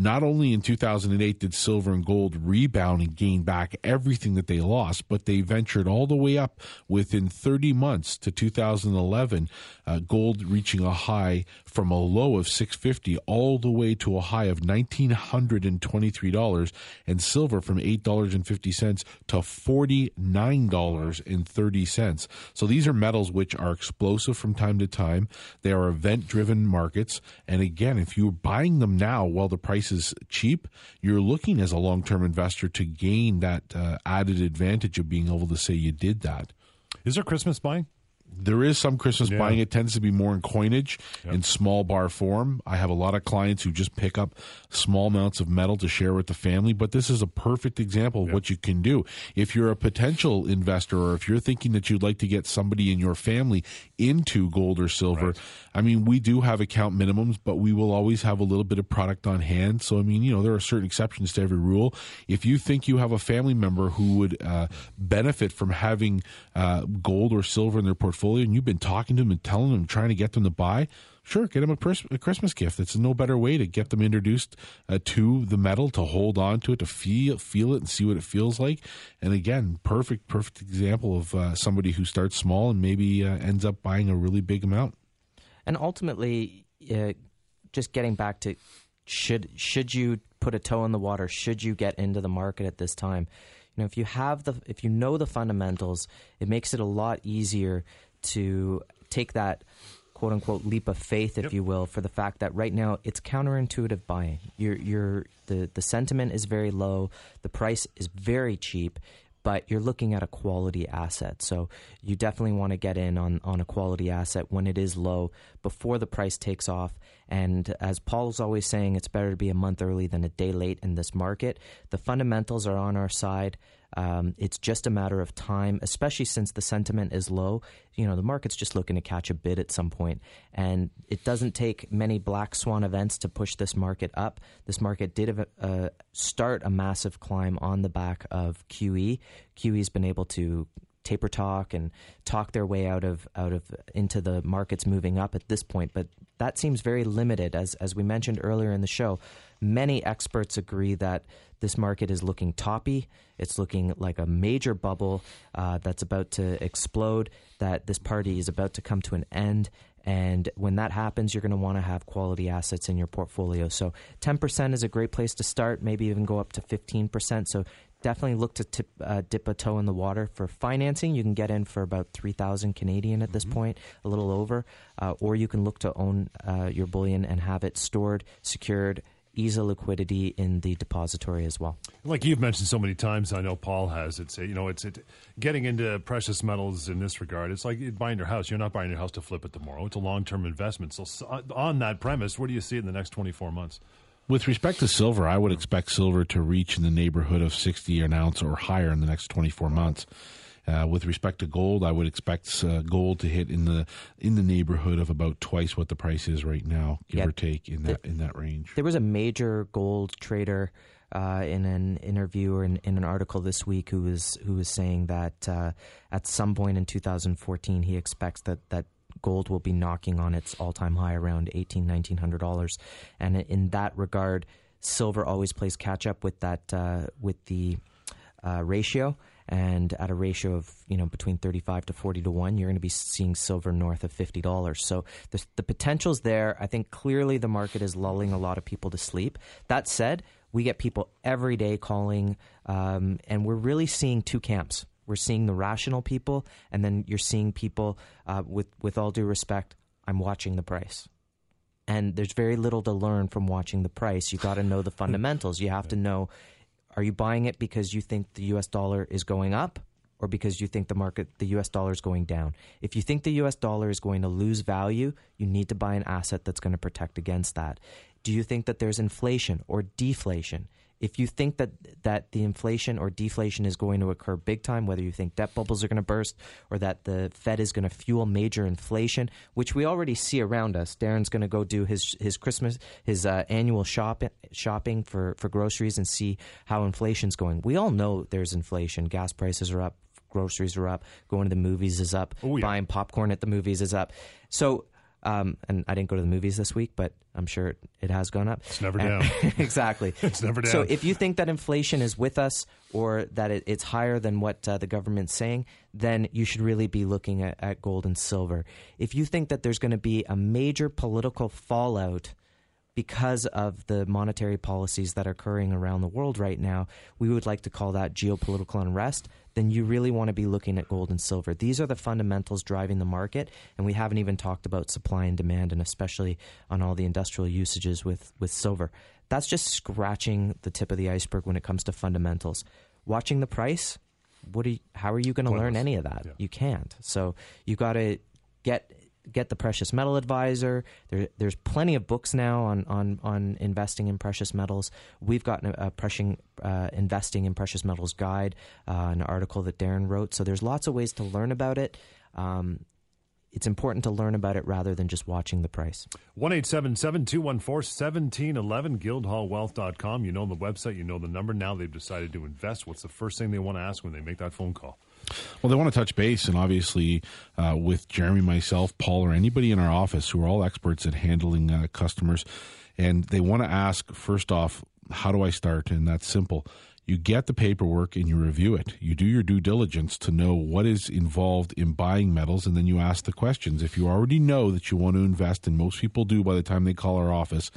Speaker 2: not only in 2008 did silver and gold rebound and gain back everything that they lost, but they ventured all the way up within 30 months to 2011, uh, gold reaching a high from a low of 650 all the way to a high of $1,923, and silver from $8.50 to $49.30. So these are metals which are explosive from time to time. They are event driven markets. And again, if you're buying them now while the price is cheap, you're looking as a long term investor to gain that uh, added advantage of being able to say you did that.
Speaker 1: Is there Christmas buying?
Speaker 2: There is some Christmas
Speaker 1: Yeah.
Speaker 2: buying. It tends to be more in coinage in small bar form. I have a lot of clients who just pick up small amounts of metal to share with the family, but this is a perfect example of what you can do. If you're a potential investor or if you're thinking that you'd like to get somebody in your family into gold or silver, I mean, we do have account minimums, but we will always have a little bit of product on hand. So, I mean, you know, there are certain exceptions to every rule. If you think you have a family member who would uh, benefit from having uh, gold or silver in their portfolio and you've been talking to them and telling them, trying to get them to buy, sure, get them a, pers- a Christmas gift. It's no better way to get them introduced uh, to the metal, to hold on to it, to feel feel it and see what it feels like. And again, perfect, perfect example of uh, somebody who starts small and maybe uh, ends up buying a really big amount.
Speaker 3: And ultimately, uh, just getting back to should should you put a toe in the water? Should you get into the market at this time? You know, if you have the if you know the fundamentals, it makes it a lot easier to take that quote unquote leap of faith, if you will, for the fact that right now it's counterintuitive buying. You're, you're the the sentiment is very low, the price is very cheap, but you're looking at a quality asset. So you definitely want to get in on, on a quality asset when it is low before the price takes off. And as Paul's always saying, it's better to be a month early than a day late in this market. The fundamentals are on our side. Um, it's just a matter of time, especially since the sentiment is low. You know, the market's just looking to catch a bid at some point, and it doesn't take many black swan events to push this market up. This market did uh, start a massive climb on the back of QE. QE's been able to taper talk and talk their way out of out of into the markets moving up at this point but that seems very limited as as we mentioned earlier in the show many experts agree that this market is looking toppy. It's looking like a major bubble uh, that's about to explode, that this party is about to come to an end. And when that happens, you're going to want to have quality assets in your portfolio. So 10% is a great place to start, maybe even go up to 15%. So definitely look to tip, uh, dip a toe in the water for financing. You can get in for about three thousand Canadian at this mm-hmm. point, a little over, uh, or you can look to own uh, your bullion and have it stored, secured, ease of liquidity in the depository as well.
Speaker 1: Like you've mentioned so many times, I know Paul has. It's you know, it's it, getting into precious metals in this regard. It's like buying your house. You're not buying your house to flip it tomorrow. It's a long term investment. So on that premise, where do you see it in the next 24 months?
Speaker 2: With respect to silver, I would expect silver to reach in the neighborhood of 60 an ounce or higher in the next 24 months. Uh, with respect to gold, I would expect uh, gold to hit in the in the neighborhood of about twice what the price is right now, give yeah, or take in that in that range.
Speaker 3: There was a major gold trader uh, in an interview or in, in, an article this week who was who was saying that uh, at some point in 2014 he expects that that gold will be knocking on its all-time high around eighteen, nineteen hundred dollars, and in that regard silver always plays catch up with that uh, with the uh, ratio. And at a ratio of you know between 35 to 40 to 1 you're going to be seeing silver north of $50 so the, the potential's there. I think clearly the market is lulling a lot of people to sleep. That said we get people every day calling um, and we're really seeing two camps we're seeing the rational people and then you're seeing people uh, with with all due respect i'm watching the price and there's very little to learn from watching the price you got to know the fundamentals you have to know are you buying it because you think the US dollar is going up or because you think the market the US dollar is going down? If you think the US dollar is going to lose value, you need to buy an asset that's going to protect against that. Do you think that there's inflation or deflation? If you think that that the inflation or deflation is going to occur big time, whether you think debt bubbles are going to burst or that the Fed is going to fuel major inflation, which we already see around us. Darren's going to go do his his Christmas his uh, annual shop, shopping for for groceries and see how inflation's going. We all know there's inflation. Gas prices are up, groceries are up, going to the movies is up, oh, yeah. buying popcorn at the movies is up. So um, and I didn't go to the movies this week, but I'm sure it, has gone up.
Speaker 1: It's never down.
Speaker 3: exactly.
Speaker 1: it's never down.
Speaker 3: So if you think that inflation is with us or that it, it's higher than what uh, the government's saying, then you should really be looking at, at gold and silver. If you think that there's going to be a major political fallout because of the monetary policies that are occurring around the world right now, we would like to call that geopolitical unrest then you really want to be looking at gold and silver. These are the fundamentals driving the market, and we haven't even talked about supply and demand, and especially on all the industrial usages with, with silver. That's just scratching the tip of the iceberg when it comes to fundamentals. Watching the price, what are you, how are you going to learn any of that? Yeah. You can't. So you got to get get the precious metal advisor. There, there's plenty of books now on, on, on investing in precious metals. We've got a, a pressing, uh, investing in precious metals guide, uh, an article that Darren wrote. So there's lots of ways to learn about it. Um, it's important to learn about it rather than just watching the price.
Speaker 1: 1 214 1711, guildhallwealth.com. You know the website, you know the number. Now they've decided to invest. What's the first thing they want to ask when they make that phone call?
Speaker 2: Well, they want to touch base, and obviously, uh, with Jeremy, myself, Paul, or anybody in our office who are all experts at handling uh, customers, and they want to ask first off, how do I start? And that's simple. You get the paperwork and you review it. You do your due diligence to know what is involved in buying metals, and then you ask the questions. If you already know that you want to invest, and most people do by the time they call our office,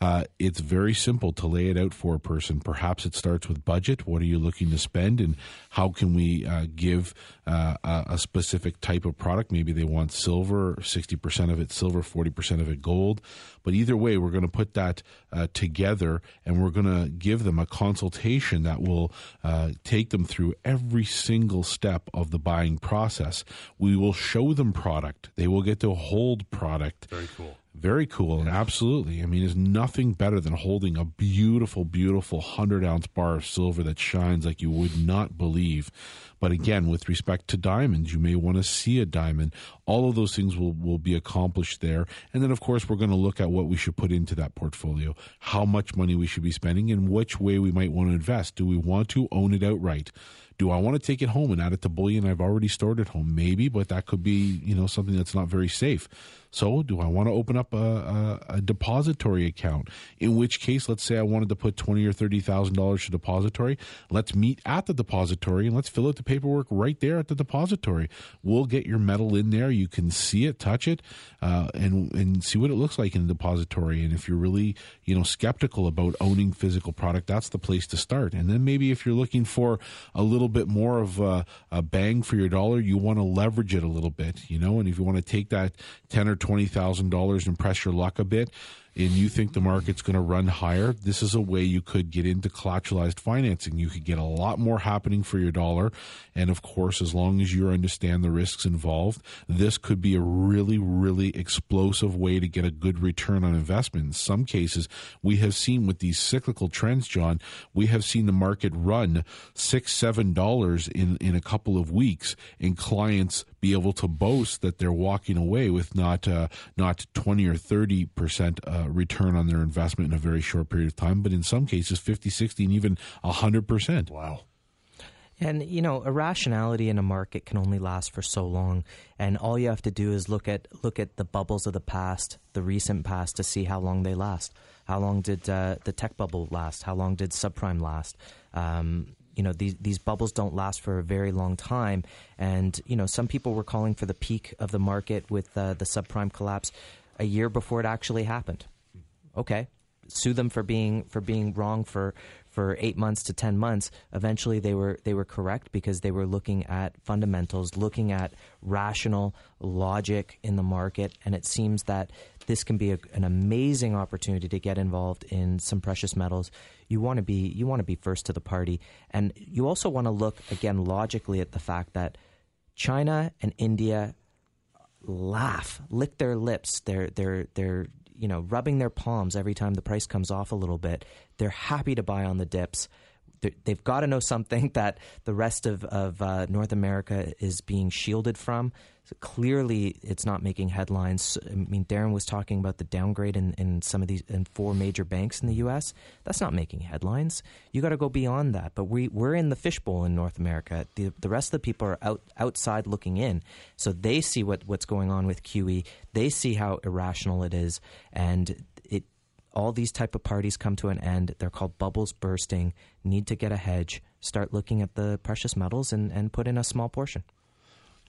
Speaker 2: Uh, it's very simple to lay it out for a person. Perhaps it starts with budget. What are you looking to spend, and how can we uh, give uh, a specific type of product? Maybe they want silver, sixty percent of it silver, forty percent of it gold. But either way, we're going to put that uh, together, and we're going to give them a consultation that will uh, take them through every single step of the buying process. We will show them product. They will get to hold product.
Speaker 1: Very cool.
Speaker 2: Very cool, and absolutely. I mean, there's nothing better than holding a beautiful, beautiful 100 ounce bar of silver that shines like you would not believe. But again, with respect to diamonds, you may want to see a diamond. All of those things will, will be accomplished there. And then, of course, we're going to look at what we should put into that portfolio, how much money we should be spending, and which way we might want to invest. Do we want to own it outright? Do I want to take it home and add it to bullion I've already stored at home? Maybe, but that could be, you know, something that's not very safe. So, do I want to open up a, a, a depository account? In which case, let's say I wanted to put twenty or thirty thousand dollars to depository. Let's meet at the depository and let's fill out the paperwork right there at the depository. We'll get your metal in there. You can see it, touch it, uh, and and see what it looks like in the depository. And if you're really you know skeptical about owning physical product, that's the place to start. And then maybe if you're looking for a little bit more of a, a bang for your dollar, you want to leverage it a little bit, you know. And if you want to take that ten or twenty thousand dollars and press your luck a bit, and you think the market's going to run higher, this is a way you could get into collateralized financing. You could get a lot more happening for your dollar. And of course, as long as you understand the risks involved, this could be a really, really explosive way to get a good return on investment. In some cases, we have seen with these cyclical trends, John, we have seen the market run six, seven dollars in, in a couple of weeks, and clients be able to boast that they're walking away with not uh, not 20 or 30 percent uh, return on their investment in a very short period of time, but in some cases 50, 60, and even 100%.
Speaker 1: Wow.
Speaker 3: And you know, irrationality in a market can only last for so long, and all you have to do is look at look at the bubbles of the past, the recent past, to see how long they last. How long did uh, the tech bubble last? How long did subprime last? Um, you know, these these bubbles don't last for a very long time, and you know, some people were calling for the peak of the market with uh, the subprime collapse a year before it actually happened okay, sue them for being for being wrong for for eight months to ten months. Eventually, they were they were correct because they were looking at fundamentals, looking at rational logic in the market, and it seems that this can be a, an amazing opportunity to get involved in some precious metals. You want to be you want to be first to the party, and you also want to look again logically at the fact that China and India laugh, lick their lips. They're they're they're you know rubbing their palms every time the price comes off a little bit. They're happy to buy on the dips. They've got to know something that the rest of, of uh, North America is being shielded from. So clearly, it's not making headlines. I mean, Darren was talking about the downgrade in, in some of these in four major banks in the U.S. That's not making headlines. You got to go beyond that. But we we're in the fishbowl in North America. The the rest of the people are out outside looking in, so they see what what's going on with QE. They see how irrational it is, and all these type of parties come to an end. They're called bubbles bursting. Need to get a hedge. Start looking at the precious metals and, and put in a small portion.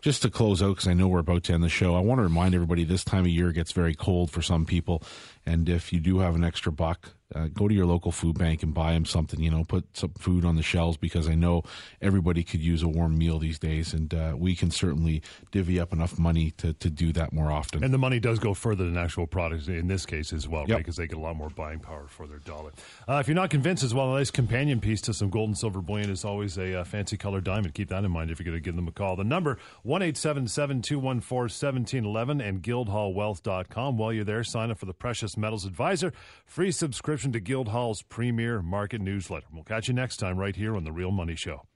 Speaker 2: Just to close out, because I know we're about to end the show, I want to remind everybody this time of year gets very cold for some people. And if you do have an extra buck, uh, go to your local food bank and buy them something. You know, put some food on the shelves because I know everybody could use a warm meal these days, and uh, we can certainly divvy up enough money to, to do that more often.
Speaker 1: And the money does go further than actual products in this case as well,
Speaker 2: yep.
Speaker 1: right? Because they get a lot more buying power for their dollar. Uh, if you're not convinced as well, a nice companion piece to some gold and silver bullion is always a uh, fancy colored diamond. Keep that in mind if you're going to give them a call. The number one eight seven seven two one four seventeen eleven and guildhallwealth.com. While you're there, sign up for the Precious Metals Advisor free subscription to Guildhall's premier market newsletter. We'll catch you next time right here on The Real Money Show.